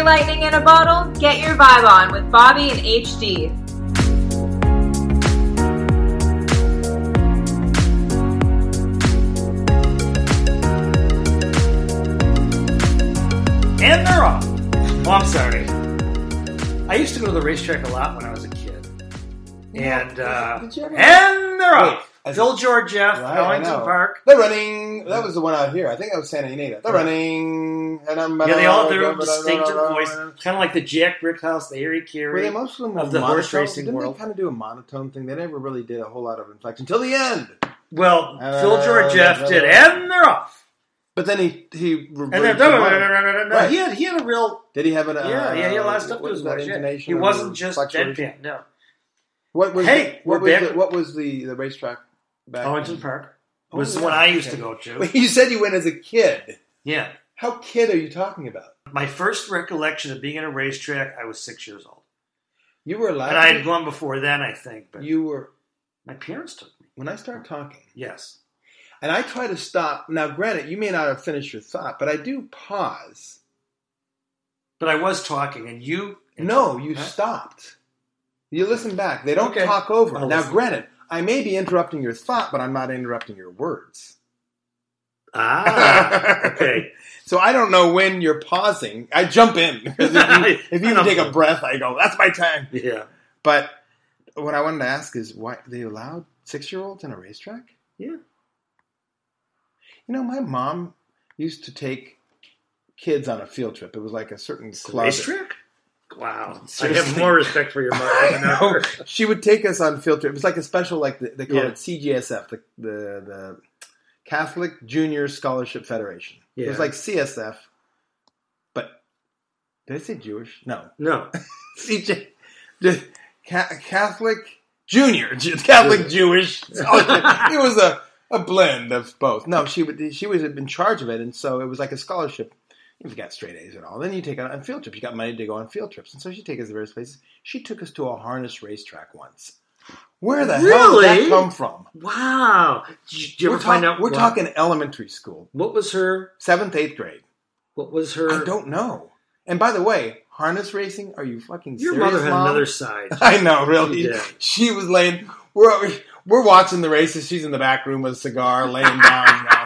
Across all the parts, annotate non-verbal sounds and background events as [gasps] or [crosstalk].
up for lightning in a bottle? Get your vibe on with Bobby and HD. And they're off. Oh, I'm sorry. I used to go to the racetrack a lot when I was a kid. And uh, Did you ever- and they're Wait, off. as Phil Georgeff, Right, I Arlington know. Park. They're running. That was the one out here. I think that was Santa Anita. They're running. And I'm, Yeah, they all have their own distinctive voice, kind of like the Jack Brickhouse, the Harry Were Caray. they most of them of the horse racing Didn't world. they kind of do a monotone thing? They never really did a whole lot of inflection until the end. Well, Uh, Phil Georgeff did, and they're off. But then he he And then to mono. no, he had he had a real Did he have an? Uh, yeah yeah he had a lot of stuff to what his was that voice. yeah. He wasn't just deadpan. No, What was Hey, the, what was the, what was the the racetrack back? Arlington Park was Oh, the one I used okay. to go to. Wait, you said you went as a kid. Yeah, How kid are you talking about? my first recollection of being in a racetrack, I was six years old, You were allowed. and I had gone before then, I think. But You were my parents took me. when I start talking, Yes, and I try to stop. Now, granted, you may not have finished your thought, but I do pause. but I was talking, and you No, you Huh? stopped. You listen back. They don't Okay. talk over. I'll now, listen. granted, I may be interrupting your thought, but I'm not interrupting your words. Ah, [laughs] okay. So I don't know when you're pausing. I jump in. [laughs] if you, if you take a breath, I go, that's my time. Yeah, But what I wanted to ask is why they allowed six year olds in a racetrack? Yeah. You know, my mom used to take kids on a field trip. It was like a certain club. racetrack. Wow, I have more respect for your mother. [laughs] She would take us on field trip. It was like a special, like the, they call Yeah. it CGSF, the, the the Catholic Junior Scholarship Federation. It was like CSF, but did I say Jewish? No, No, [laughs] CJ, Ca- Catholic Junior, Catholic Jewish. It was a, a blend of both. No, she would she was in charge of it, and so it was like a scholarship. If you got straight A's and all, then you take it on field trips. You got money to go on field trips, and so she'd take us to various places. She took us to a harness racetrack once. Where the hell did that come from? wow. Did you, you we're ever find talk- out? We're talking elementary school, What was her? seventh, eighth grade. What was her? I don't know. And by the way, harness racing? Are you fucking Your serious, mother had Mom? another [laughs] side. I know, really. She. She was laying. We're we're watching the races. She's in the back room with a cigar, laying down. [laughs]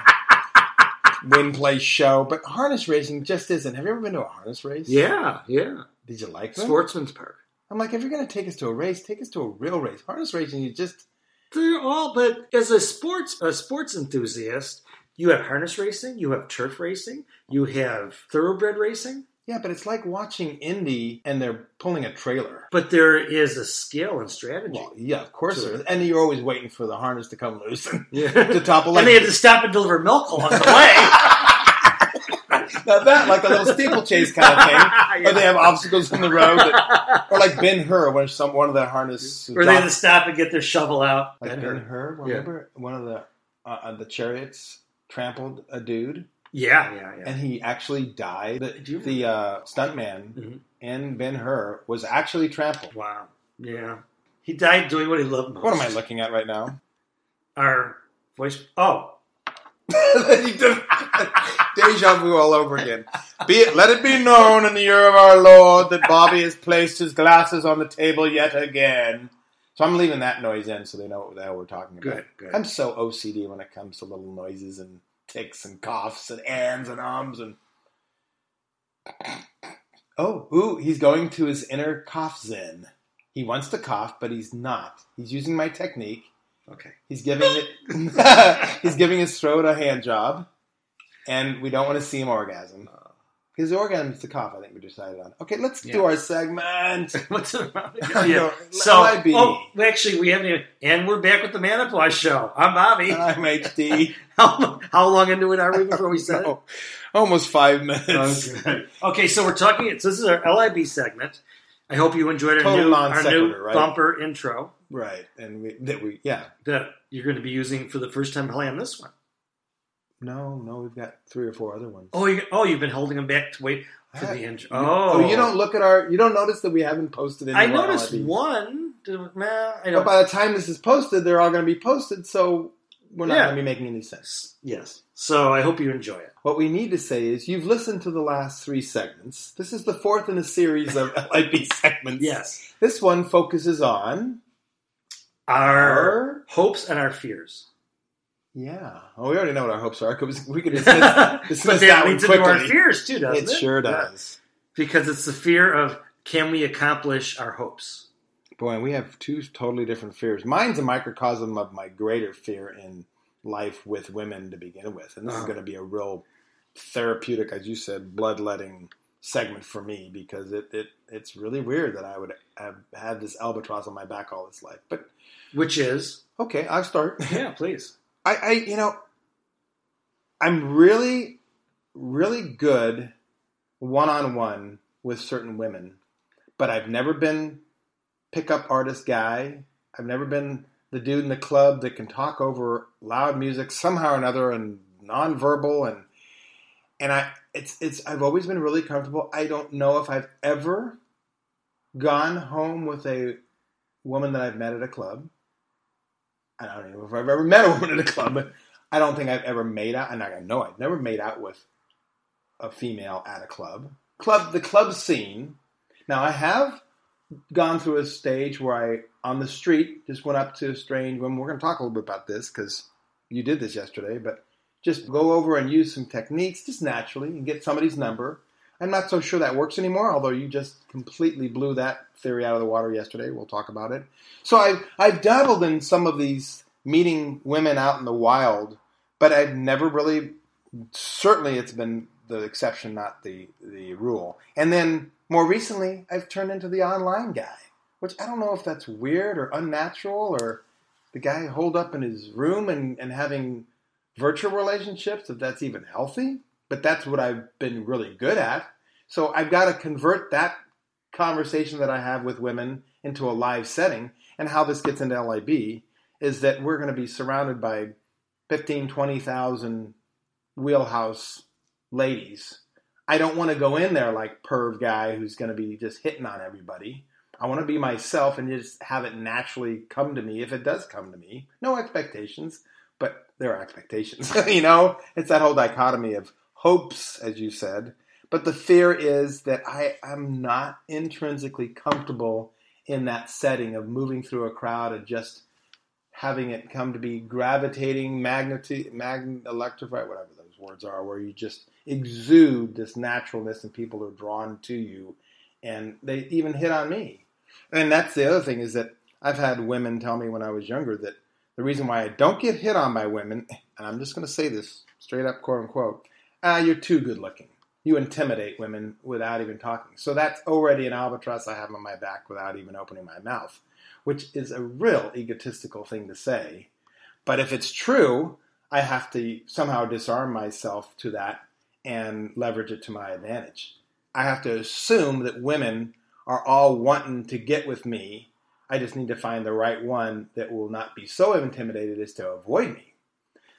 Win play show, but harness racing just isn't. Have you ever been to a harness race? Yeah, yeah. Did you like them? Sportsman's Park. I'm like, if you're going to take us to a race, take us to a real race. Harness racing, you just They're all, but as a sports a sports enthusiast, you have harness racing, you have turf racing, you have thoroughbred racing, yeah. But it's like watching indie and they're pulling a trailer. but there is a skill and strategy. Well, yeah, of course there is. And you're always waiting for the harness to come loose yeah. [laughs] to topple. Like, and they had to stop and deliver milk along the way. [laughs] now that, like a little steeplechase kind of thing. [laughs] Or they have obstacles in the road, that, or like Ben Hur, when some one of the harness Where they had to stop and get their shovel out. like Ben. Hur. Remember one of the uh, uh, the chariots trampled a dude, Yeah, yeah, yeah. and he actually died. The, the uh, stuntman Mhm. in Ben Hur was actually trampled. Wow. Yeah. He died doing what he loved most. What am I looking at right now? Our voice. Oh, [laughs] [laughs] Deja vu all over again. Be it, let it be known in the year of our Lord that Bobby has placed his glasses on the table yet again. So I'm leaving that noise in so they know what the hell we're talking about. good, good. I'm so OCD when it comes to little noises and ticks and coughs and ands and ums and. [clears throat] Oh, ooh, he's going to his inner cough zen. He wants to cough, but he's not. He's using my technique. okay. He's giving it. [laughs] [laughs] he's giving his throat a hand job, and we don't want to see him orgasm. Uh, His orgasm is the cough. I think we decided on. Okay, let's do our segment. [laughs] What's [laughs] it about? Yeah. So, LIB. oh, actually, we haven't even, and we're back with the Manopause show. I'm Bobby. I'm HD. [laughs] How, how long into it are we before we said No, almost five minutes. Oh, okay. okay, so we're talking. So this is our LIB segment. I hope you enjoyed our Total new, our new right? bumper intro Right, and we, that we yeah. that you're going to be using for the first time playing this one. No, no, we've got three or four other ones. Oh, you, oh, you've been holding them back to wait for the intro. Oh, Oh, you don't look at our. You don't notice that we haven't posted any. I noticed one. Nah, I But by the time this is posted, they're all going to be posted. So we're not Yeah. going to be making any sense. Yes. So I hope you enjoy it. What we need to say is you've listened to the last three segments. This is the fourth in a series of [laughs] LIB segments. Yes. This one focuses on Our our. hopes and our fears. Yeah. Oh, we already know what our hopes are because we could [laughs] dismiss, dismiss that leads into our fears too, doesn't It it? sure Yeah. does. Because it's the fear of can we accomplish our hopes? Boy, and we have two totally different fears. Mine's a microcosm of my greater fear in life with women to begin with. And this is Uh-huh. going to be a real therapeutic, as you said, bloodletting segment for me because it, it it's really weird that I would have had this albatross on my back all this life. But Which is okay, I'll start. yeah, [laughs] please. I, I you know, I'm really, really good one on one with certain women, but I've never been pickup artist guy. I've never been the dude in the club that can talk over loud music somehow or another and nonverbal and and I it's it's I've always been really comfortable. I don't know if I've ever gone home with a woman that I've met at a club. I don't even know if I've ever [laughs] met a woman at a club. I don't think I've ever made out. And I know I've never made out with a female at a club. Club, the club scene. Now I have gone through a stage where I, on the street, just went up to a strange woman. We're going to talk a little bit about this because you did this yesterday, but just go over and use some techniques just naturally and get somebody's number. I'm not so sure that works anymore, although you just completely blew that theory out of the water yesterday. We'll talk about it. So I've, I've dabbled in some of these meeting women out in the wild, but I've never really, certainly it's been the exception, not the, the rule. And then more recently, I've turned into the online guy, which I don't know if that's weird or unnatural or the guy holed up in his room and, and having virtual relationships, if that's even healthy. But that's what I've been really good at. So I've got to convert that conversation that I have with women into a live setting. And how this gets into LIB is that we're going to be surrounded by 15, 20,000 wheelhouse ladies. I don't want to go in there like perv guy who's going to be just hitting on everybody. I want to be myself and just have it naturally come to me if it does come to me. No expectations, but there are expectations. [laughs] you know, it's that whole dichotomy of hopes, as you said. But the fear is that I am not intrinsically comfortable in that setting of moving through a crowd and just having it come to be gravitating, magneti- magn- electrified, whatever those words are, where you just exude this naturalness and people are drawn to you and they even hit on me. And that's the other thing is that I've had women tell me when I was younger that the reason why I don't get hit on by women, and I'm just going to say this straight up, quote unquote, ah, you're too good looking. You intimidate women without even talking. So that's already an albatross I have on my back without even opening my mouth, which is a real egotistical thing to say. But if it's true, I have to somehow disarm myself to that and leverage it to my advantage. I have to assume that women are all wanting to get with me. I just need to find the right one that will not be so intimidated as to avoid me.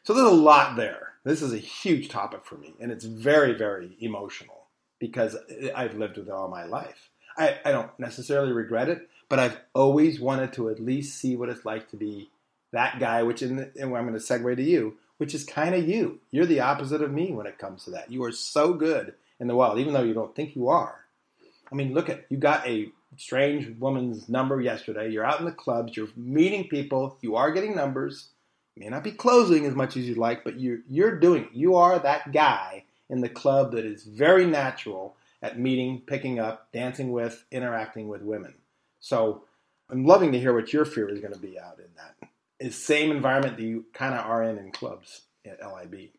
So there's a lot there. This is a huge topic for me, and it's very, very emotional because I've lived with it all my life. I, I don't necessarily regret it, but I've always wanted to at least see what it's like to be that guy, which in the, and I'm going to segue to you, which is kind of you. You're the opposite of me when it comes to that. You are so good in the wild, even though you don't think you are. I mean, look at you got a strange woman's number yesterday. You're out in the clubs. You're meeting people. You are getting numbers. You may not be closing as much as you'd like, but you're you're doing. It. You are that guy in the club that is very natural at meeting, picking up, dancing with, interacting with women. So I'm loving to hear what your fear is going to be out in that. Is same environment that you kind of are in in clubs at LIB.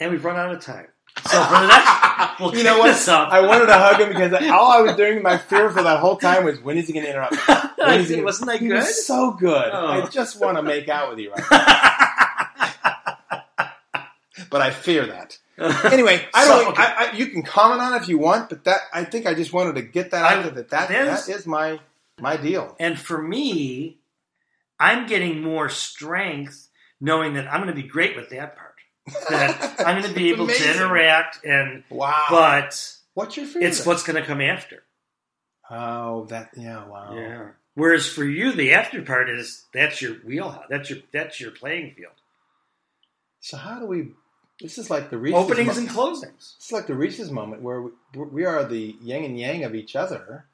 And we've run out of time. So for the next, [laughs] we'll you know what? this up. I wanted to hug him because all I was doing, my fear for that whole time was when is he going to interrupt me? When is he [laughs] gonna- Wasn't that good? was so good. Oh. I just want to make out with you right [laughs] now. But I fear that. [laughs] Anyway, I don't. okay. I, I, you can comment on it if you want, but that I think I just wanted to get that out I- there. That that, that is my my deal. And for me, I'm getting more strength knowing that I'm going to be great with that part. That [laughs] I'm going to be able to interact, and Wow. but what's your fear? it's then? what's going to come after. Oh, that yeah. Wow. Yeah. Whereas for you, the after part is that's your wheelhouse. That's your that's your playing field. So how do we? This is like the Reese's Openings mo- and closings. It's like the Reese's moment where we, we are the yin and yang of each other.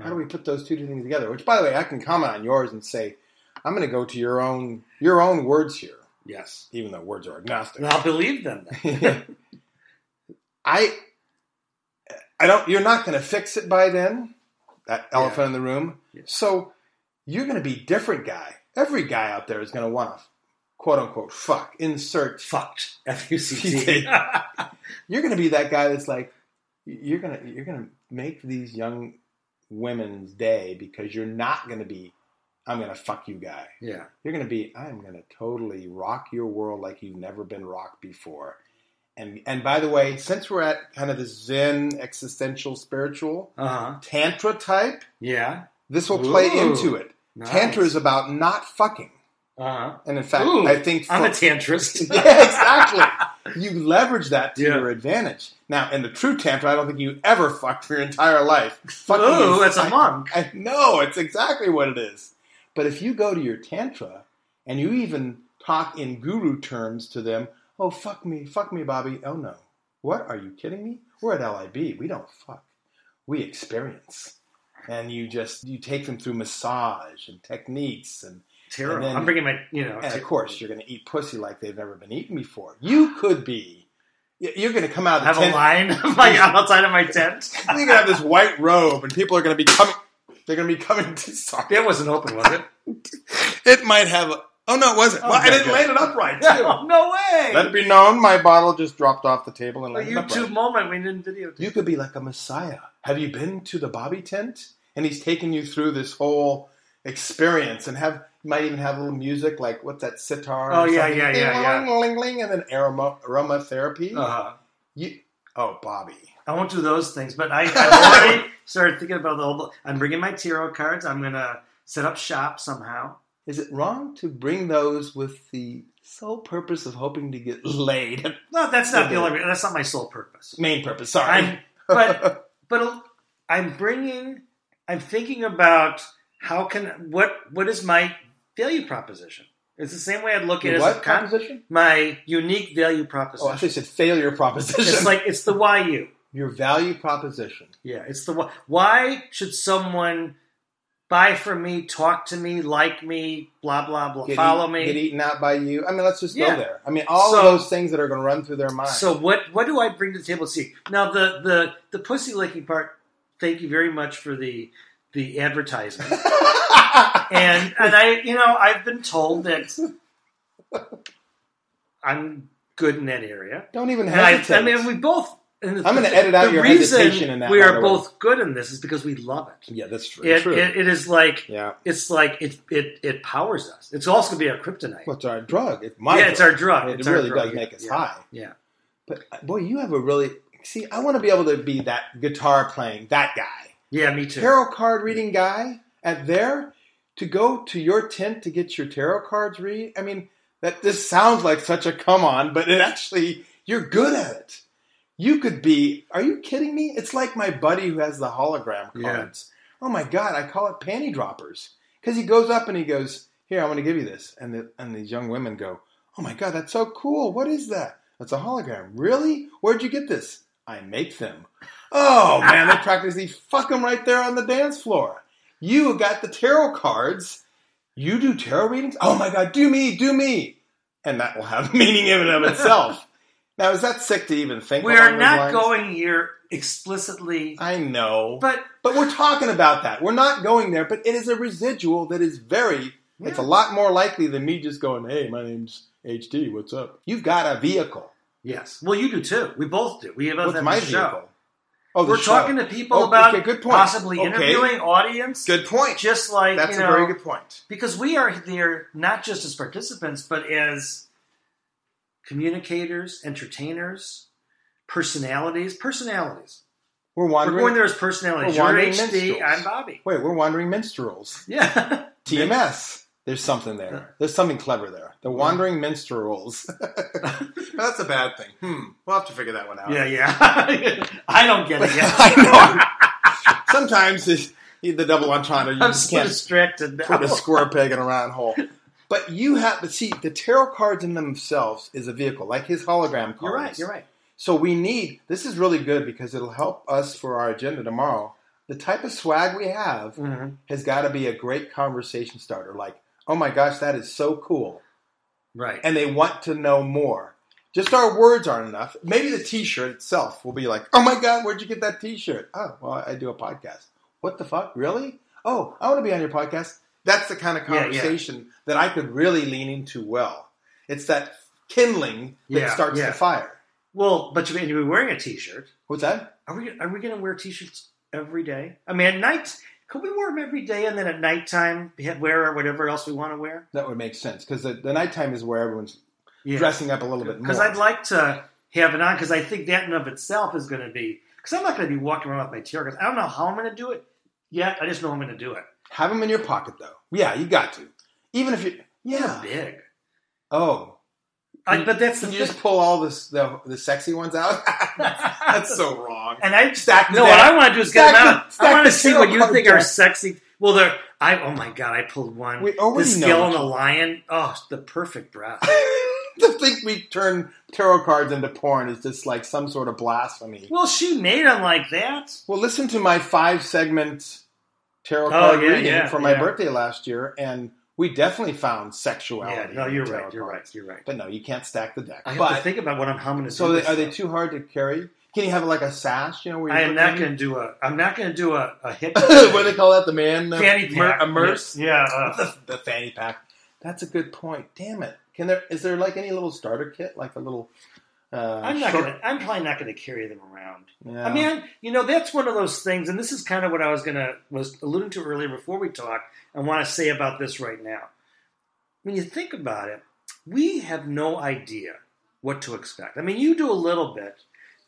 How do we put those two things together? Which, by the way, I can comment on yours and say, I'm going to go to your own your own words here, Yes. even though words are agnostic. I'll believe them. [laughs] I I don't. You're not going to fix it by then. That elephant in the room. Yeah. So you're going to be different guy. Every guy out there is going to want to quote unquote fuck insert. Fucked. F U C T. [laughs] You're going to be that guy that's like you're going to you're to make these young women's day because you're not going to be I'm going to fuck you guy. Yeah. You're going to be I'm going to totally rock your world like you've never been rocked before. And and by the way, since we're at kind of the Zen existential spiritual Uh huh. tantra type, Yeah. this will play Ooh, into it. Nice. Tantra is about not fucking. Uh huh. And in fact, Ooh, I think I'm a for- tantrist. [laughs] yeah, exactly. [laughs] You leverage that to Yeah. your advantage. Now, in the true tantra, I don't think you ever fucked for your entire life. Fucking Ooh, that's a monk. I know it's exactly what it is. But if you go to your tantra and you even talk in guru terms to them, oh fuck me, fuck me, Bobby. Oh no, what are you kidding me? We're at LIB. We don't fuck. We experience. And you just you take them through massage and techniques and Terrible. Then- I'm bringing my, you know. and of course, you're going to eat pussy like they've never been eaten before. You could be. You're going to come out of the have a tent. line [laughs] of my, outside of my tent. [laughs] You're going to have this white robe, and people are going to be coming. They're going to be coming to. Sorry, That wasn't open, was it? [laughs] it might have. A, oh no, it wasn't. Oh, well, I didn't land it upright too. No, no way. Let it be known, my bottle just dropped off the table and a landed upright. YouTube moment we didn't videotape. You could be like a messiah. Have you been to the Bobby tent? And he's taking you through this whole experience, and have might even have a little music like what's that sitar? Oh, yeah, something? yeah, yeah, yeah. Ling, ling, ling, and then aroma aromatherapy. Uh-huh. You, oh, Bobby. I won't do those things, but I, I've already [laughs] started thinking about the whole. I'm bringing my tarot cards. I'm gonna set up shop somehow. Is it wrong to bring those with the sole purpose of hoping to get laid? [laughs] No, that's not the only. That's not my sole purpose. Main purpose. Sorry. I'm, but [laughs] but I'm bringing. I'm thinking about how can what what is my value proposition? It's the same way I'd look at it as what a con- proposition? my unique value Oh, I proposition. thought you said failure proposition. it's like it's the why you. your value proposition. Yeah, it's the why. Why should someone buy from me, talk to me, like me, blah blah blah, Get follow eat- me? Get eaten out by you. I mean, let's just Yeah. go there. I mean, all So- of those things that are going to run through their mind. So what what do I bring to the table? See now the the the pussy licking part. Thank you very much for the the advertisement. [laughs] and and I you know I've been told that I'm good in that area. don't even And I, hesitate. I mean we both. And I'm gonna edit out the your reason hesitation in that, We are way. both good in this is because we love it. yeah, that's true. It, true. it, it is like yeah. it's like it it it powers us. It's also gonna be our kryptonite. What's our drug? It's my yeah, it's our drug. It It's really drug. does make us Yeah. high. Yeah. But uh, boy, you have a really see. I want to be able to be that guitar playing that guy, Yeah, me too. tarot card reading guy at there to go to your tent to get your tarot cards read. I mean, that this sounds like such a come on, but it actually you're good at it. You could be. Are you kidding me? It's like my buddy who has the hologram Yeah. cards. Oh my god, I call it panty droppers because he goes up and he goes, "Here, I want to give you this," and the, and these young women go, "Oh my god, that's so cool! What is that? That's a hologram. Really? Where'd you get this? I make them. Oh man, they practically fuck them right there on the dance floor. You got the tarot cards. You do tarot readings. Oh my god, do me, do me, and that will have [laughs] meaning in and of itself. [laughs] now, is that sick to even think? We are not lines? going here explicitly, I know, but but we're talking about that. We're not going there, but it is a residual that is very. It's a lot more likely than me just going, "Hey, my name's HD. What's up?" You've got a vehicle. yes. Well, you do too. We both do. We both What's have my a show. vehicle? Oh, We're show. talking to people Oh, about okay, good point. possibly Okay. interviewing audience, Good point. just like That's you a very good point. because we are there not just as participants, but as communicators, entertainers, personalities. Personalities. We're We're going there as personalities. we're You're HD. minstrels. I'm Bobby. Wait, we're wandering minstrels. Yeah. [laughs] TMS. There's something there. There's something clever there. The wandering minstrels. [laughs] [laughs] That's a bad thing. Hmm. We'll have to figure that one out. yeah, yeah. [laughs] I don't get it yet. I know. Sometimes it's, the double entendre, you I'm just so can't distracted now. put a square peg in a round hole. But you have to see the tarot cards in themselves is a vehicle, like his hologram cards. You're right. You're right. So we need this is really good because it'll help us for our agenda tomorrow. The type of swag we have Mhm. has got to be a great conversation starter. Like, oh my gosh, that is so cool, Right. and they want to know more. Just our words aren't enough. Maybe the T-shirt itself will be like, oh my god, where'd you get that T-shirt? Oh, well, I do a podcast. What the fuck, really? Oh, I want to be on your podcast. That's the kind of Yeah, yeah. conversation that I could really lean into well. It's that kindling that Yeah, starts yeah. the fire. well, but you you're wearing a T-shirt. What's that? Are we are we going to wear T-shirts every day? I mean, at night, could we wear them every day, and then at nighttime wear or whatever else we want to wear? That would make sense because the, the nighttime is where everyone's Yeah. dressing up a little bit more. Because I'd like to have it on because I think that in of itself is going to be because I'm not going to be walking around with my tear gas. I don't know how I'm going to do it yet. I just know I'm going to do it. Have them in your pocket though. Yeah, you got to. Even if you, yeah. Big. Oh, I, but that's the you just pull all this the the sexy ones out? [laughs] That's so wrong. And I Stack no, the what. I want to do is get Stack them out. stack I want to see what you think are sexy. Well, they're. I oh my god! I pulled one. We the already know scale and the lion. Oh, the perfect breath. [laughs] to think we turn tarot cards into porn is just like some sort of blasphemy. well, she made them like that. Well, listen to my five segment tarot Oh, card yeah, reading yeah, for my yeah. birthday last year, and we definitely found sexuality. Yeah, no, you're right. You're cards. right. You're right. But no, you can't stack the deck. I have but to think about what I'm. How I'm going to so they, are they too hard to carry? Can you have like a sash? You know, where I am not going to do a. I'm not going to do a, a hip. [laughs] what do they call that? The man fanny pack. a merce. Yeah. uh, [laughs] the, the fanny pack. That's a good point. Damn it! Can there is there like any little starter kit, like a little? Uh, I'm not short- going to. I'm probably not going to carry them around. Yeah. I mean, you know, that's one of those things, and this is kind of what I was gonna was alluding to earlier before we talk. I want to say about this right now. When you think about it, we have no idea what to expect. I mean, you do a little bit,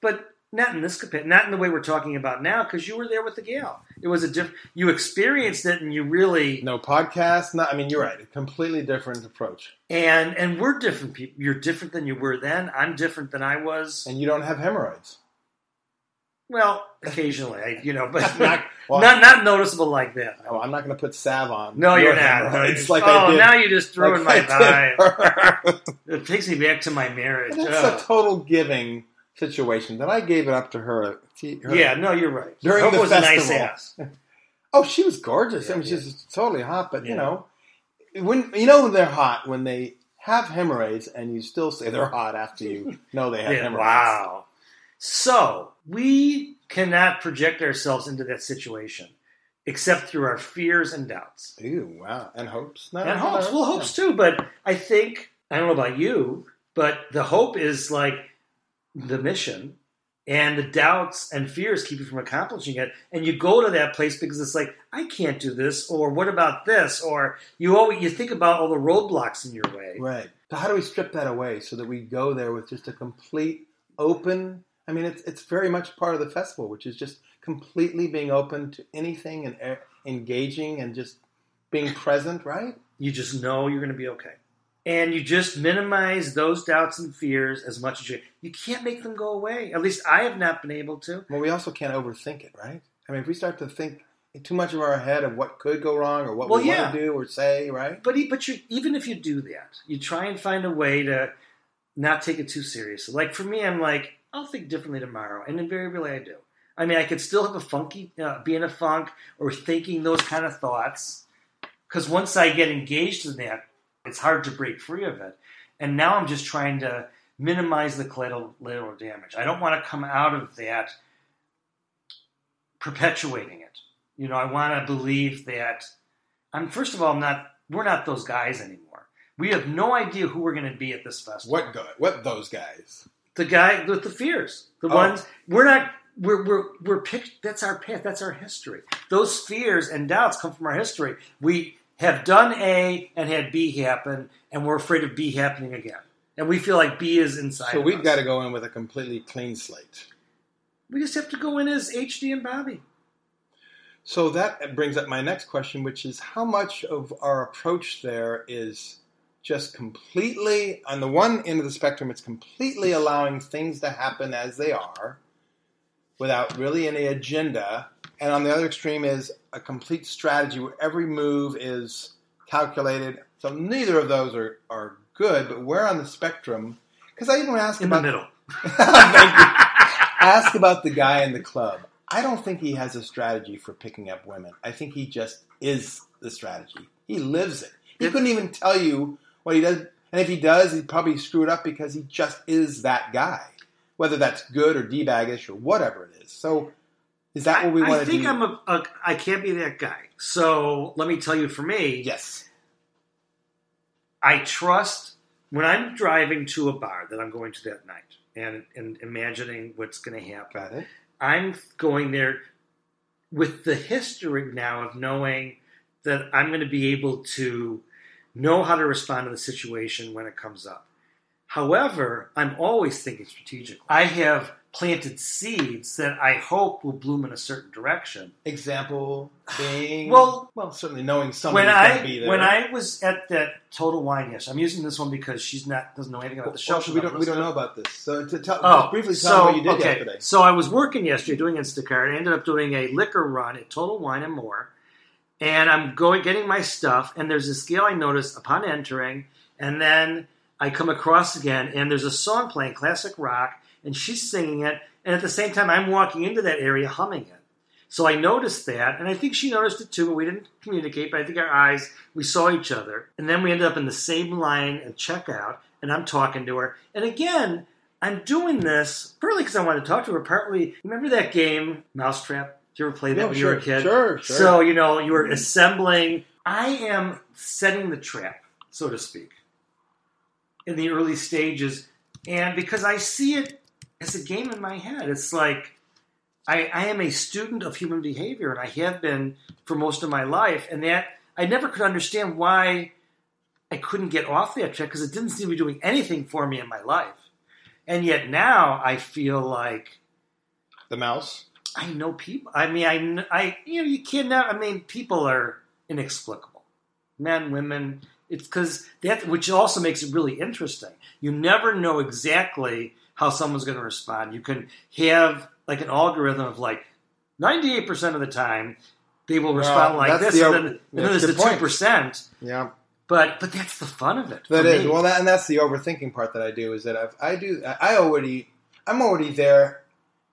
but not in this compa- not in the way we're talking about now, because you were there with the gal. It was a diff- you experienced it, and you really no podcast. Not. I mean, you're right. A completely different approach, and and we're different people. You're different than you were then. I'm different than I was. and you don't have hemorrhoids. Well, occasionally, I, you know, but Not- [laughs] not well, not not noticeable like that. Oh, I'm not going to put salve on. No, your you're not. No, hemorrhoids like oh, now you just ruined like my I It takes me back to my marriage. That's Ugh. a total giving situation. That I gave it up to her. Her- yeah, no, you're right. During Hope the was a nice festival. ass. [laughs] Oh, she was gorgeous. I mean, yeah. she's totally hot. But you know, when you know they're hot when they have hemorrhoids, and you still say they're hot after you [laughs] know they have Yeah, hemorrhoids. wow. So we cannot project ourselves into that situation except through our fears and doubts Ooh, wow. And hopes. No, and hopes. Well, hopes too. But I think I don't know about you, but the hope is like the mission. And the doubts and fears keep you from accomplishing it. And you go to that place because it's like, I can't do this, or what about this? Or you always you think about all the roadblocks in your way. Right. So how do we strip that away so that we go there with just a complete open? I mean, it's it's very much part of the festival, which is just completely being open to anything and uh, engaging and just being present. Right. You just know you're going to be okay. And you just minimize those doubts and fears as much as you you can't make them go away. At least I have not been able to. Well, we also can't overthink it, right? I mean, if we start to think too much of our head of what could go wrong or what Well, we yeah. want to do or say, right? But but you even if you do that, you try and find a way to not take it too seriously. Like for me, I'm like I'll think differently tomorrow, and invariably I do. I mean, I could still have a funky, uh, be in a funk or thinking those kind of thoughts, because once I get engaged in that, it's hard to break free of it. And now I'm just trying to minimize the collateral damage. I don't want to come out of that perpetuating it. You know, I want to believe that I'm first of all I'm not we're not those guys anymore. We have no idea who we're going to be at this festival. What go- what those guys? The guy with the fears, the Oh. ones we're not. We're we're we're picked. That's our path. That's our history. Those fears and doubts come from our history. We have done A and had B happen, and we're afraid of B happening again. And we feel like B is inside. So we've got to go in with a completely clean slate. We just have to go in as HD and Bobby. So that brings up my next question, which is how much of our approach there is just completely, on the one end of the spectrum, it's completely allowing things to happen as they are without really any agenda. And on the other extreme is a complete strategy where every move is calculated. So neither of those are, are good, but where on the spectrum? Because I even asked In the about middle. Thank [laughs] [laughs] you. ask about the guy in the club. I don't think he has a strategy for picking up women. I think he just is the strategy. He lives it. He It- couldn't even tell you what he does, and if he does, he'd probably screw it up because he just is that guy. Whether that's good or d-baggish or whatever it is. So, is that what we I, want I to think do? I'm a, a. I can't be that guy. So let me tell you, for me, yes. I trust when I'm driving to a bar that I'm going to that night and, and imagining what's going to happen. Got it. I'm going there with the history now of knowing that I'm going to be able to know how to respond to the situation when it comes up. However, I'm always thinking strategically. I have planted seeds that I hope will bloom in a certain direction. Example being [sighs] Well- well, certainly knowing somebody's When going to I be there. when I was at that Total Wine Yes, I'm using this one because she's not doesn't know anything about the show. Well, She's we don't we don't know about this. So to tell, Oh, just briefly tell so, what you did okay. yesterday. So I was working yesterday doing Instacart. I ended up doing a liquor run at Total Wine and More. And I'm going getting my stuff, and there's a scale I noticed upon entering, and then I come across again, and there's a song playing, classic rock, and she's singing it, and at the same time I'm walking into that area humming it. So I noticed that, and I think she noticed it too, but we didn't communicate. But I think our eyes, we saw each other, and then we ended up in the same line at checkout, and I'm talking to her, and again, I'm doing this partly because I wanted to talk to her. Partly, remember that game Mousetrap? Did you ever play that when you were a kid? Sure, sure. So you know you were assembling. I am setting the trap, so to speak, in the early stages, and because I see it as a game in my head, it's like I, I am a student of human behavior, and I have been for most of my life, and that I never could understand why I couldn't get off that track because it didn't seem to be doing anything for me in my life, and yet now I feel like the mouse. I know people. I mean, I, I, you know, you can't. I mean, people are inexplicable. Men, women. It's because that, which also makes it really interesting. You never know exactly how someone's going to respond. You can have like an algorithm of like ninety-eight percent of the time they will respond Well, like this, the and then, and then there's the two percent. Yeah, But but that's the fun of it. that is me. well, that, and that's the overthinking part that I do is that if I do, I already, I'm already there,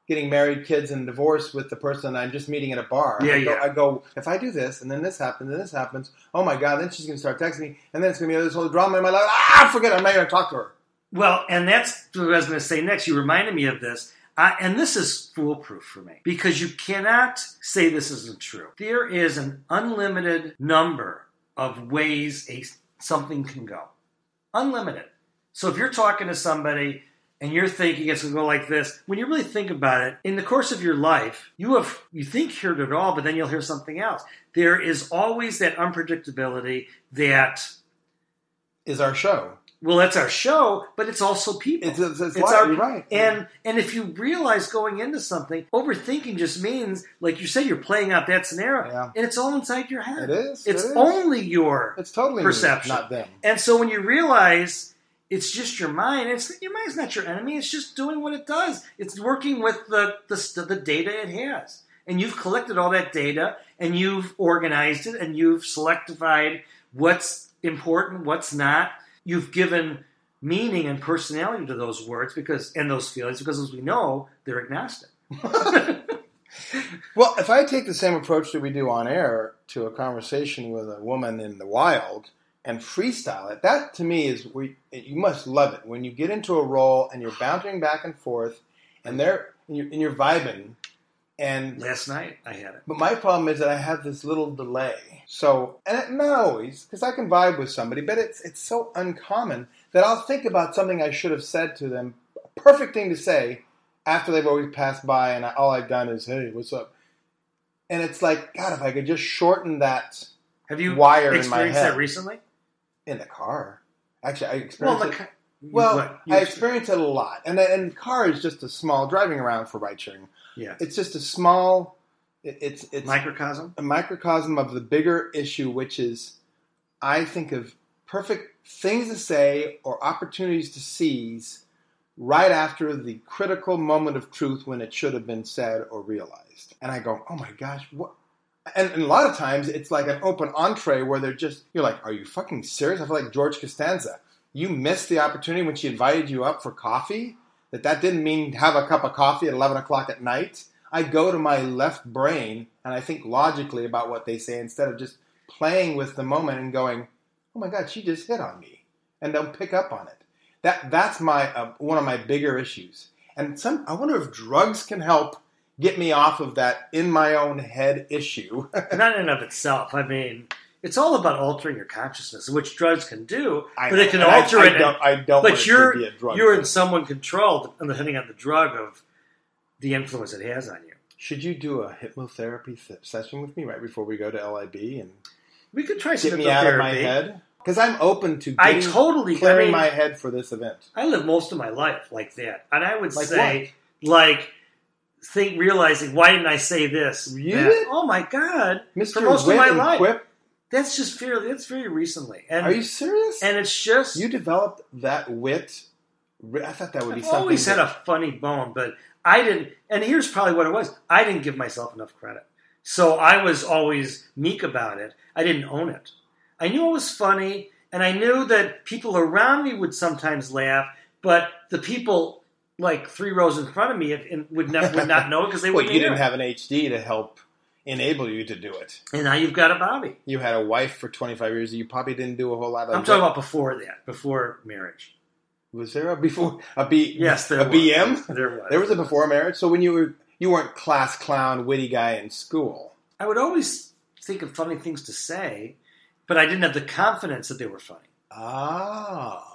getting married, kids, and divorce with the person I'm just meeting at a bar. Yeah, I go, yeah. I go if I do this, and then this happens, and this happens. Oh my god! Then she's gonna start texting me, and then it's gonna be this whole drama in my life. Ah, forget it. I'm not gonna talk to her. Well, and that's what I was going to say next. You reminded me of this. I, and this is foolproof for me because you cannot say this isn't true. There is an unlimited number of ways a, something can go. Unlimited. So if you're talking to somebody and you're thinking it's going to go like this, when you really think about it, in the course of your life, you have you think you heard it all, but then you'll hear something else. There is always that unpredictability that Is our show? Well, that's our show, but it's also people. It's it's, it's, It's our- right. And and if you realize going into something, overthinking just means, like you said, you're playing out that scenario, Yeah. and it's all inside your head. it is. It's it is. only your. It's totally perception. not them. And so when you realize it's just your mind, it's your mind's not your enemy. It's just doing what it does. It's working with the the, the data it has, and you've collected all that data, and you've organized it, and you've selectified what's important, what's not. You've given meaning and personality to those words because and those feelings because as we know they're agnostic. [laughs] [laughs] Well, if I take the same approach that we do on air to a conversation with a woman in the wild and freestyle it, that to me is where you, you must love it when you get into a role and you're bouncing back and forth, and they're and you're, and you're vibing. And Last night I had it. but my problem is that I have this little delay. So and it, not always because I can vibe with somebody, but it's it's so uncommon that I'll think about something I should have said to them, a perfect thing to say after they've always passed by, and I, all I've done is hey, what's up? And it's like God, if I could just shorten that Have you wire in my experienced head that recently? in the car. Actually, I Well, experienced the, it. ca- Well? I exper- experience it a lot, and and car is just a small driving around for ride sharing. Yeah It's just a small. It, it's it's microcosm. a microcosm of the bigger issue, which is I think of perfect things to say or opportunities to seize right after the critical moment of truth when it should have been said or realized. And I go, oh my gosh, what? And, and a lot of times it's like an open entree where they're just you're like, are you fucking serious? I feel like George Costanza. You missed the opportunity when she invited you up for coffee. That that didn't mean have a cup of coffee at eleven o'clock at night. I go to my left brain and I think logically about what they say instead of just playing with the moment and going, "Oh my God, she just hit on me," and don't pick up on it. That that's my uh, one of my bigger issues. And some I wonder if drugs can help get me off of that in my own head issue. [laughs] Not in and of itself. I mean, it's all about altering your consciousness, which drugs can do. I but know, it can I- alter I, it. Don't, I don't. want but to you're be a drug you're thing. in someone control, depending on the drug of the influence it has on you. Should you do a hypnotherapy session with me right before we go to LIB and We could try get me out of my head? Because I'm open to I totally. I clearing mean, my head for this event. I live most of my life like that, and I would Like say, like, think realizing why didn't I say this? You did? Oh my god, Mr. For most of my life. Quip, that's just fairly. That's very recently, and are you serious? and it's just you developed that wit. I thought that would be I've something. always had that- a funny bone, but I didn't. And here's probably what it was: I didn't give myself enough credit, so I was always meek about it. I didn't own it. I knew it was funny, and I knew that people around me would sometimes laugh, but the people like three rows in front of me would not would not know because they [laughs] well, wouldn't you didn't it. have an HD to help enable you to do it. And now you've got a Bobby. You had a wife for 25 years. You probably didn't do a whole lot of. I'm talking about before that, before marriage. Was there a before a B? Yes, there a was. BM. There was. There was a before marriage. So when you were you weren't class clown, witty guy in school. I would always think of funny things to say, but I didn't have the confidence that they were funny. Ah,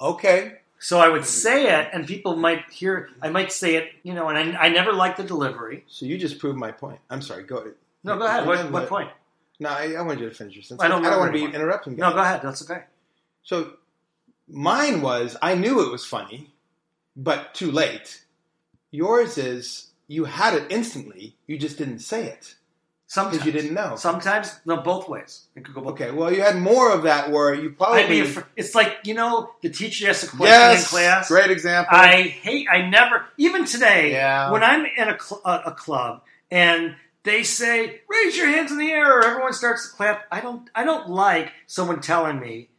okay. So I would say it, and people might hear. I might say it, you know, and I, I never liked the delivery. So you just proved my point. I'm sorry. Go. Ahead. No, go ahead. What, what point? No, I, I want you to finish your sentence. I don't I don't want to be interrupting. No, go ahead. That's okay. So mine was I knew it was funny, but too late. Yours is you had it instantly. You just didn't say it Sometimes because you didn't know. Sometimes, no, both ways. It could go both. Okay, well, you had more of that where you probably. Afraid. It's like you know, the teacher asks a question yes, in class. great example. I hate. I never. Even today, Yeah. when I'm in a, cl- a, a club and they say raise your hands in the air, or everyone starts to clap. I don't. I don't like someone telling me,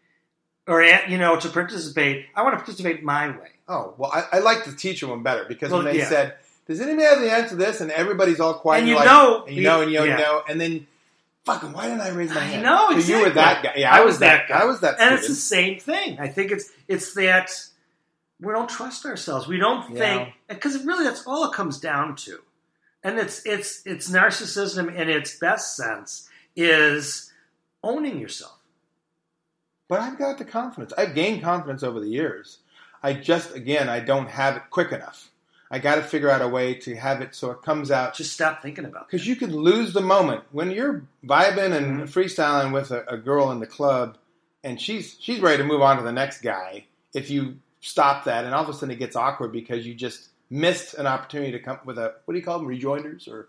or eh, you know, to participate. I want to participate my way. oh well, I, I like the teacher one better because Well, when they yeah. said, "Does anybody have the answer to this?" and everybody's all quiet, and you're like, know, and you know, and you know, yeah. and you know, and then. Fucking, why didn't I raise my hand? No, So You were that guy. Yeah, I I, was was that that guy. I was that. and it's the same thing. I think it's it's that we don't trust ourselves. We don't Yeah. think because really that's all it comes down to. And it's it's it's narcissism in its best sense is owning yourself. But I've got the confidence. I've gained confidence over the years. I just, again, I don't have it quick enough. I got to figure out a way to have it so it comes out. Just stop thinking about it. Because you can lose the moment when you're vibing and Mhm. freestyling with a, a girl in the club, and she's she's ready to move on to the next guy. If you stop that, and all of a sudden it gets awkward because you just missed an opportunity to come with a what do you call them rejoinders or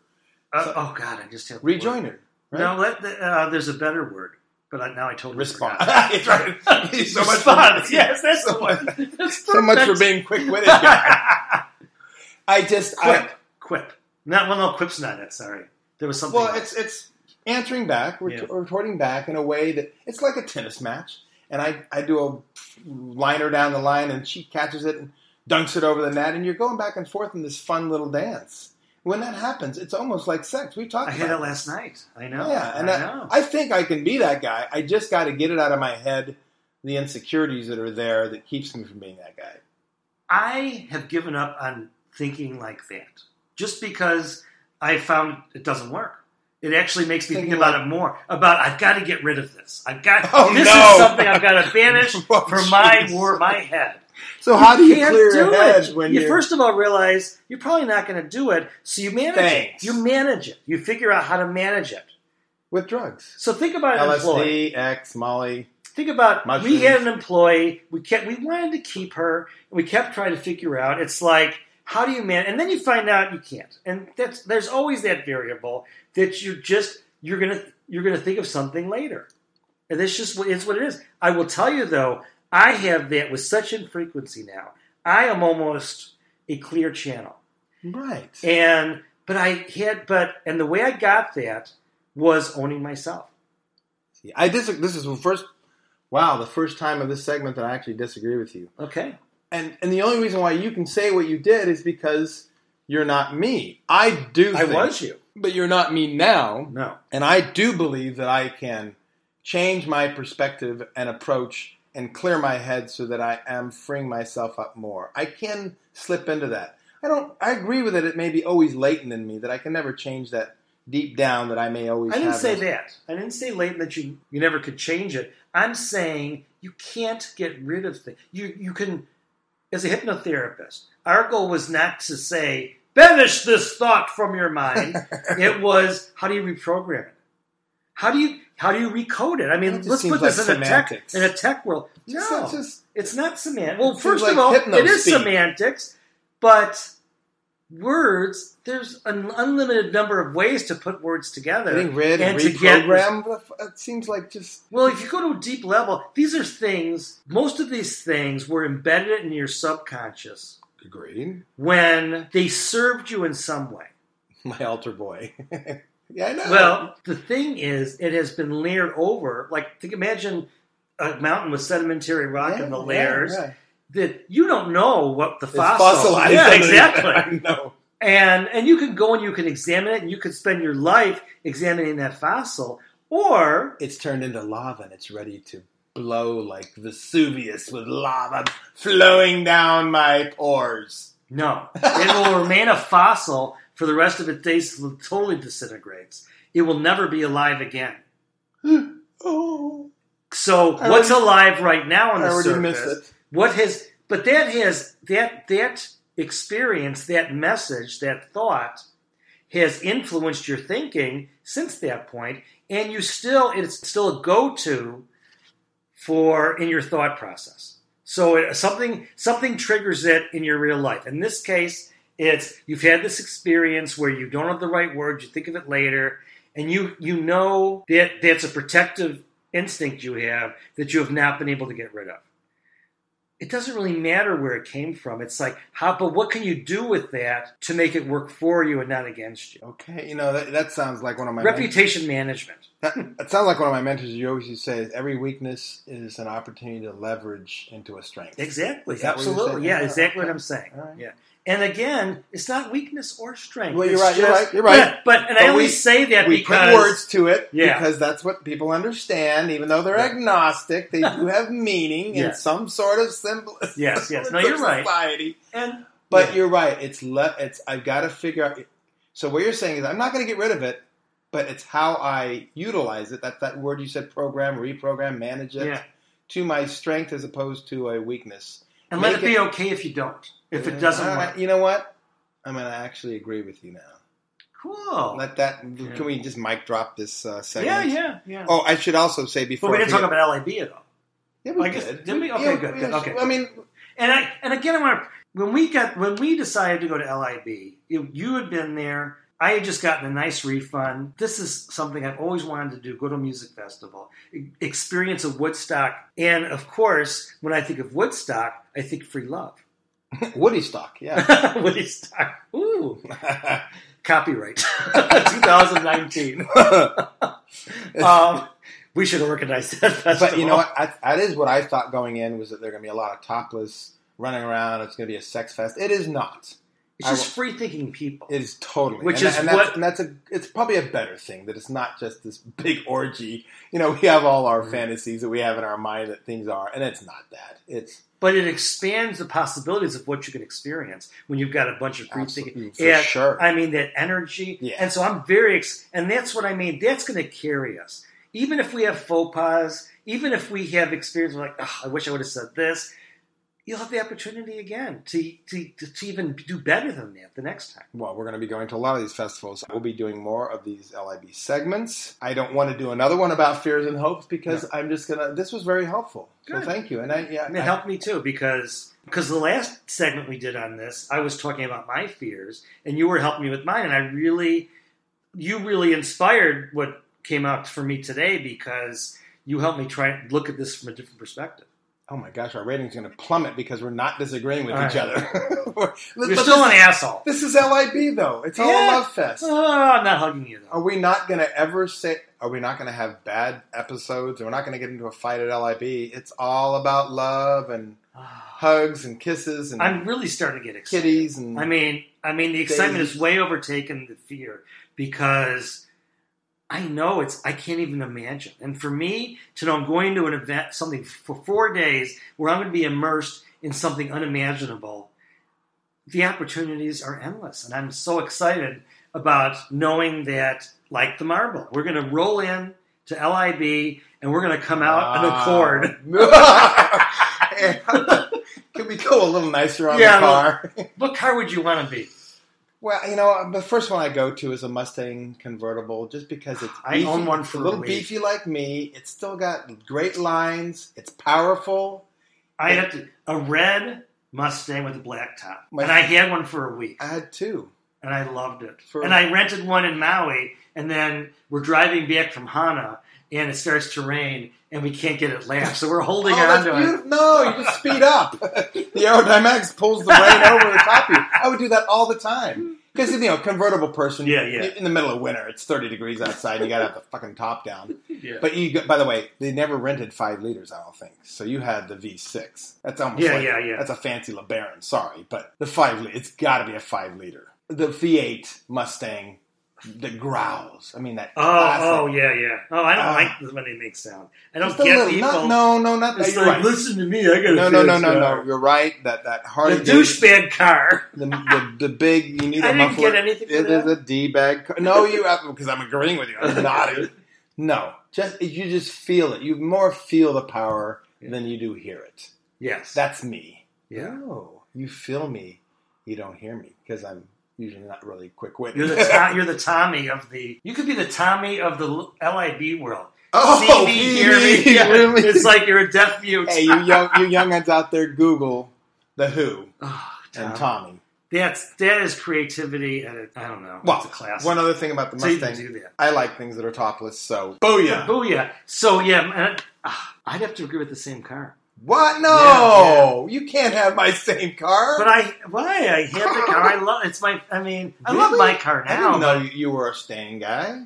Uh, oh God, I just word. Right? No, let the, uh, there's a better word, but I, now I totally forgot. [laughs] It's right. [laughs] So much for- Response. Yes, that's so the one. much- That's so much for being quick witted. [laughs] I just I, quip. Quip. Not well. No, quip's not it. Sorry, there was something. Well, else. it's it's answering back, ret- Yeah. retorting back in a way that it's like a tennis match, and I I do a liner down the line, and she catches it and dunks it over the net, and you're going back and forth in this fun little dance. When that happens, it's almost like sex. We talked I had it last night. I know. Yeah, and I I, know. I think I can be that guy. I just got to get it out of my head, the insecurities that are there that keeps me from being that guy. I have given up on thinking like that just because I found it doesn't work. It actually makes me Thinking think about like- it more. About I've got to get rid of this. I've got [laughs] Oh, this no. is something I've got to banish [laughs] Oh, from my wor- my head. So how do you clear your head it. when you first of all realize you're probably not going to do it, so you manage Thanks. it. You manage it. You figure out how to manage it. with drugs? So think about an employee. LSD, X, Molly. Think about Mushrooms. we had an employee. We kept we wanted to keep her. We kept trying to figure out. It's like how do you manage? And then you find out you can't. And that's there's always that variable that you're just you're gonna you're gonna think of something later. And that's just what it's what it is. I will tell you though, I have that with such infrequency now. I am almost a clear channel. Right. And but I had but and the way I got that was owning myself. I disagree. This is the first. Wow, the first time of this segment that I actually disagree with you. Okay. And and the only reason why you can say what you did is because you're not me. I do. I think- was you. but you're not me now. No. And I do believe that I can change my perspective and approach and clear my head so that I am freeing myself up more. I can slip into that. I don't. I agree with it. It may be always latent in me that I can never change that deep down. That I may always. I didn't say that. I didn't say latent that you you never could change it. I'm saying you can't get rid of things. You you can as a hypnotherapist. Our goal was not to say banish this thought from your mind. [laughs] it was how do you reprogram it? How do you how do you recode it? I mean, It let's put this like in a tech in a tech world. No, it's just- it's not semantics. Well, first seems of all, it is semantics, but words. There's an unlimited number of ways to put words together. Getting rid and to get-. It seems like just Well, if you go to a deep level, these are things. Most of these things were embedded in your subconscious agreed. when they served you in some way. [laughs] My altar boy. [laughs] yeah, I know. Well, the thing is, it has been layered over. Like, think, imagine a mountain with sedimentary rock Yeah, in the yeah, layers. yeah. That you don't know what the It's fossil. fossilized. Yeah, [laughs] exactly. there. [laughs] I know. And and you can go and you can examine it, and you could spend your life examining that fossil, or It's turned into lava and it's ready to blow like Vesuvius with lava flowing down my pores. no, it will [laughs] remain a fossil for the rest of its days until it totally disintegrates. It will never be alive again. [gasps] Oh, So I what's already- alive right now on I the surface? What has but that has that that experience, that message, that thought has influenced your thinking since that point, and you still it's still a go-to for in your thought process. So it, something something triggers it in your real life. In this case, it's you've had this experience where you don't have the right words, you think of it later, and you you know that that's a protective instinct you have that you have not been able to get rid of it doesn't really matter where it came from. It's like, how, but what can you do with that to make it work for you and not against you? Okay, you know that, that sounds like one of my Reputation management. That, that sounds like one of my mentors. You always used to say, "Every weakness is an opportunity to leverage into a strength." Exactly. Is that what you're Absolutely. Yeah, Yeah, exactly what I'm saying. Right. Yeah. And again, it's not weakness or strength. Well, you're It's right, you're right, you're right. But, but and But I only we- say that we because put words to it Yeah. because that's what people understand. Even though they're Yeah. agnostic, they do [laughs] have meaning in some sort of symbol. Yes, yes. No, [laughs] you're right. Society. and But you're right. It's le- It's I've got to figure out. So what you're saying is I'm not going to get rid of it, but it's how I utilize it. That that word you said, program, reprogram, manage it to my strength as opposed to a weakness. And let Make it be it- okay if you don't. If Yeah. it doesn't All work. You know what? I'm going to actually agree with you now. Cool. Let that. Yeah. Can we just mic drop this uh, yeah, segment? yeah, yeah. Oh, I should also say before. but we didn't talk about LIB at all. Yeah, we I guess- did. did we? Okay, Yeah, good, we- good, okay. I mean, And I and again, I want to when we got when we decided to go to LIB, you, you had been there. I had just gotten a nice refund. This is something I've always wanted to do: go to a music festival, experience a Woodstock, and of course, when I think of Woodstock, I think free love. [laughs] Woody stock. Yeah. [laughs] Woodstock, ooh, [laughs] copyright, 2019. um, we should have recognized that festival. but you know what? I, that is what I thought going in was that there are going to be a lot of topless running around. It's going to be a sex fest. It is not. It's just free thinking people. It is totally. Which and, is and that's, what- and that's a. It's probably a better thing that it's not just this big orgy. You know, we have all our Mhm. fantasies that we have in our mind that things are, and it's not that. It's but it expands the possibilities of what you can experience when you've got a bunch of free thinking. for Yeah, sure. I mean that energy, Yeah. and so I'm very, ex- and that's what I mean. That's going to carry us, even if we have faux pas, even if we have experience. We're like, oh, I wish I would have said this. You'll have the opportunity again to, to to to even do better than that the next time. well, we're going to be going to a lot of these festivals. We'll be doing more of these LIB segments. I don't want to do another one about fears and hopes because I'm just gonna. This was very helpful. So Good. thank you. And I yeah, And it I- helped me too because because the last segment we did on this, I was talking about my fears, and you were helping me with mine, and I really, you really inspired what came out for me today because you helped me try and look at this from a different perspective. Oh my gosh, our rating's are going to plummet because we're not disagreeing with All each right. other. [laughs] You're still this, an asshole. this is LIB though. It's all Yeah. a love fest. Oh, I'm not hugging you though. Are we not going to ever say? Are we not going to have bad episodes? We're not going to get into a fight at LIB. It's all about love and ah. hugs and kisses and I'm really starting to get excited. kitties and. I mean, I mean, the excitement Daisies. is way overtaken the fear because I know it's. I can't even imagine. And for me to know I'm going to an event, something for four days where I'm going to be immersed in something unimaginable, the opportunities are endless, and I'm so excited about knowing that, like the marble, we're going to roll in to LIB and we're going to come out an ah. accord. [laughs] [laughs] Can we go a little nicer on Yeah, the car? What car would you want to be? Well, you know, the first one I go to is a Mustang convertible, just because it's I beefy. own one for a a little week. beefy like me. It's still got great lines. It's powerful. I have to a red Mustang with a black top, My- and I had one for a week, I had two. and I loved it. For- and I rented one in Maui, and then we're driving back from Hana, and it starts to rain, and we can't get it latched, so we're [laughs] holding oh, on that's to it. beautiful. No, you just speed up. [laughs] the aerodynamics pulls the rain over the top of you. I would do that all the time. Because, you know, convertible person, Yeah, yeah. in the middle of winter, it's 30 degrees outside, you got to have the fucking top down. Yeah. But you, by the way, they never rented five liters. I don't think. So you had the V6. That's almost Yeah, like, yeah, yeah. That's a fancy LeBaron. Sorry, but the five liter. It's got to be a five liter. The V8 Mustang that growls. I mean that. Oh, classic- oh, yeah, yeah. Oh, I don't Ah. like this when they make sound. I don't get little- people. Not, no, no, not that. You're like, right. listen to me. I got No, no, no, no, no. You're right. That that Harley The douchebag car. the, the the big you need a I didn't muffler. get anything It is a d bag. Car. No, you have because I'm agreeing with you. I'm [laughs] not. no, just you just feel it. You more feel the power than you do hear it. Yes. That's me. yeah. No, you feel me. You don't hear me because I'm usually not really quick witted. You're the [laughs] Tom, you're the Tommy of the. You could be the Tommy of the LIB world. oh, See me, hear me. [laughs] Yeah. really? It's like you're a deaf mute. hey, you young you youngins out there, Google the Who [sighs] Oh, and Tommy. That's that is creativity at a, I don't know. Well, it's a class. One other thing about the so Mustang, that. I like things that are topless. So, booyah! Booyah. So yeah, man, ah, I'd have to agree with the same car. What? No, you can't have my same car. But I why I had the car. I love it's my. I mean, I love my car now. I didn't know you, were a Stang guy.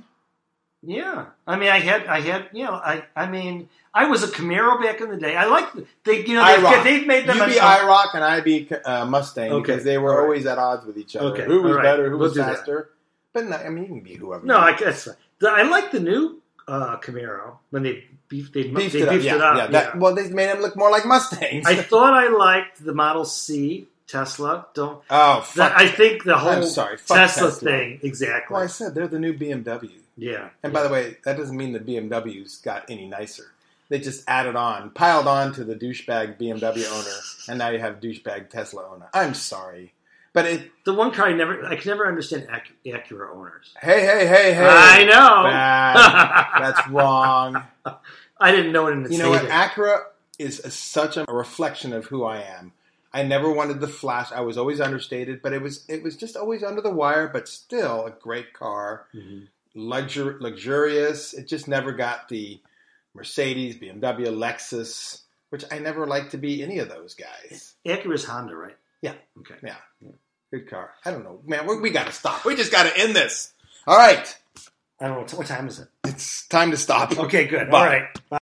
Yeah, I mean, I had, I had, you know, I, I mean, I was a Camaro back in the day. I like they, you know, they've, they've made them. You be a- Rock and I be uh, Mustang Okay, because they were right. always at odds with each other. Okay, Who was right. better? Who We'll was do that. faster? But no, I mean, you can be whoever. No, I guess I like the new uh, Camaro when they beefed, they beefed they it up. beefed yeah, it up. yeah. That, Well, they made them look more like Mustangs. I [laughs] thought I liked the Model C Tesla. Don't. oh, fuck. That, I think the whole I'm sorry. Tesla, Tesla. thing exactly. well, I said they're the new BMW. yeah. And by the way, that doesn't mean the BMWs got any nicer. They just added on, piled on to the douchebag BMW owner, and now you have douchebag Tesla owner. I'm sorry, but it. the one car I never, I can never understand Ac- Acura owners. Hey, hey, hey, hey! I know. Bad. That's [laughs] wrong. I didn't know it in the You know what? Acura is a, such a reflection of who I am. I never wanted the flash. I was always understated, but it was it was just always under the wire, but still a great car, Mhm. Luxur- luxurious. It just never got the Mercedes, BMW, Lexus, which I never liked to be any of those guys. Acura's Honda, right? Yeah. Okay. Yeah, good car. I don't know, man. We, we got to stop. We just got to end this. All right, I don't know what, time is it. it's time to stop. Okay, good. Bye. All right.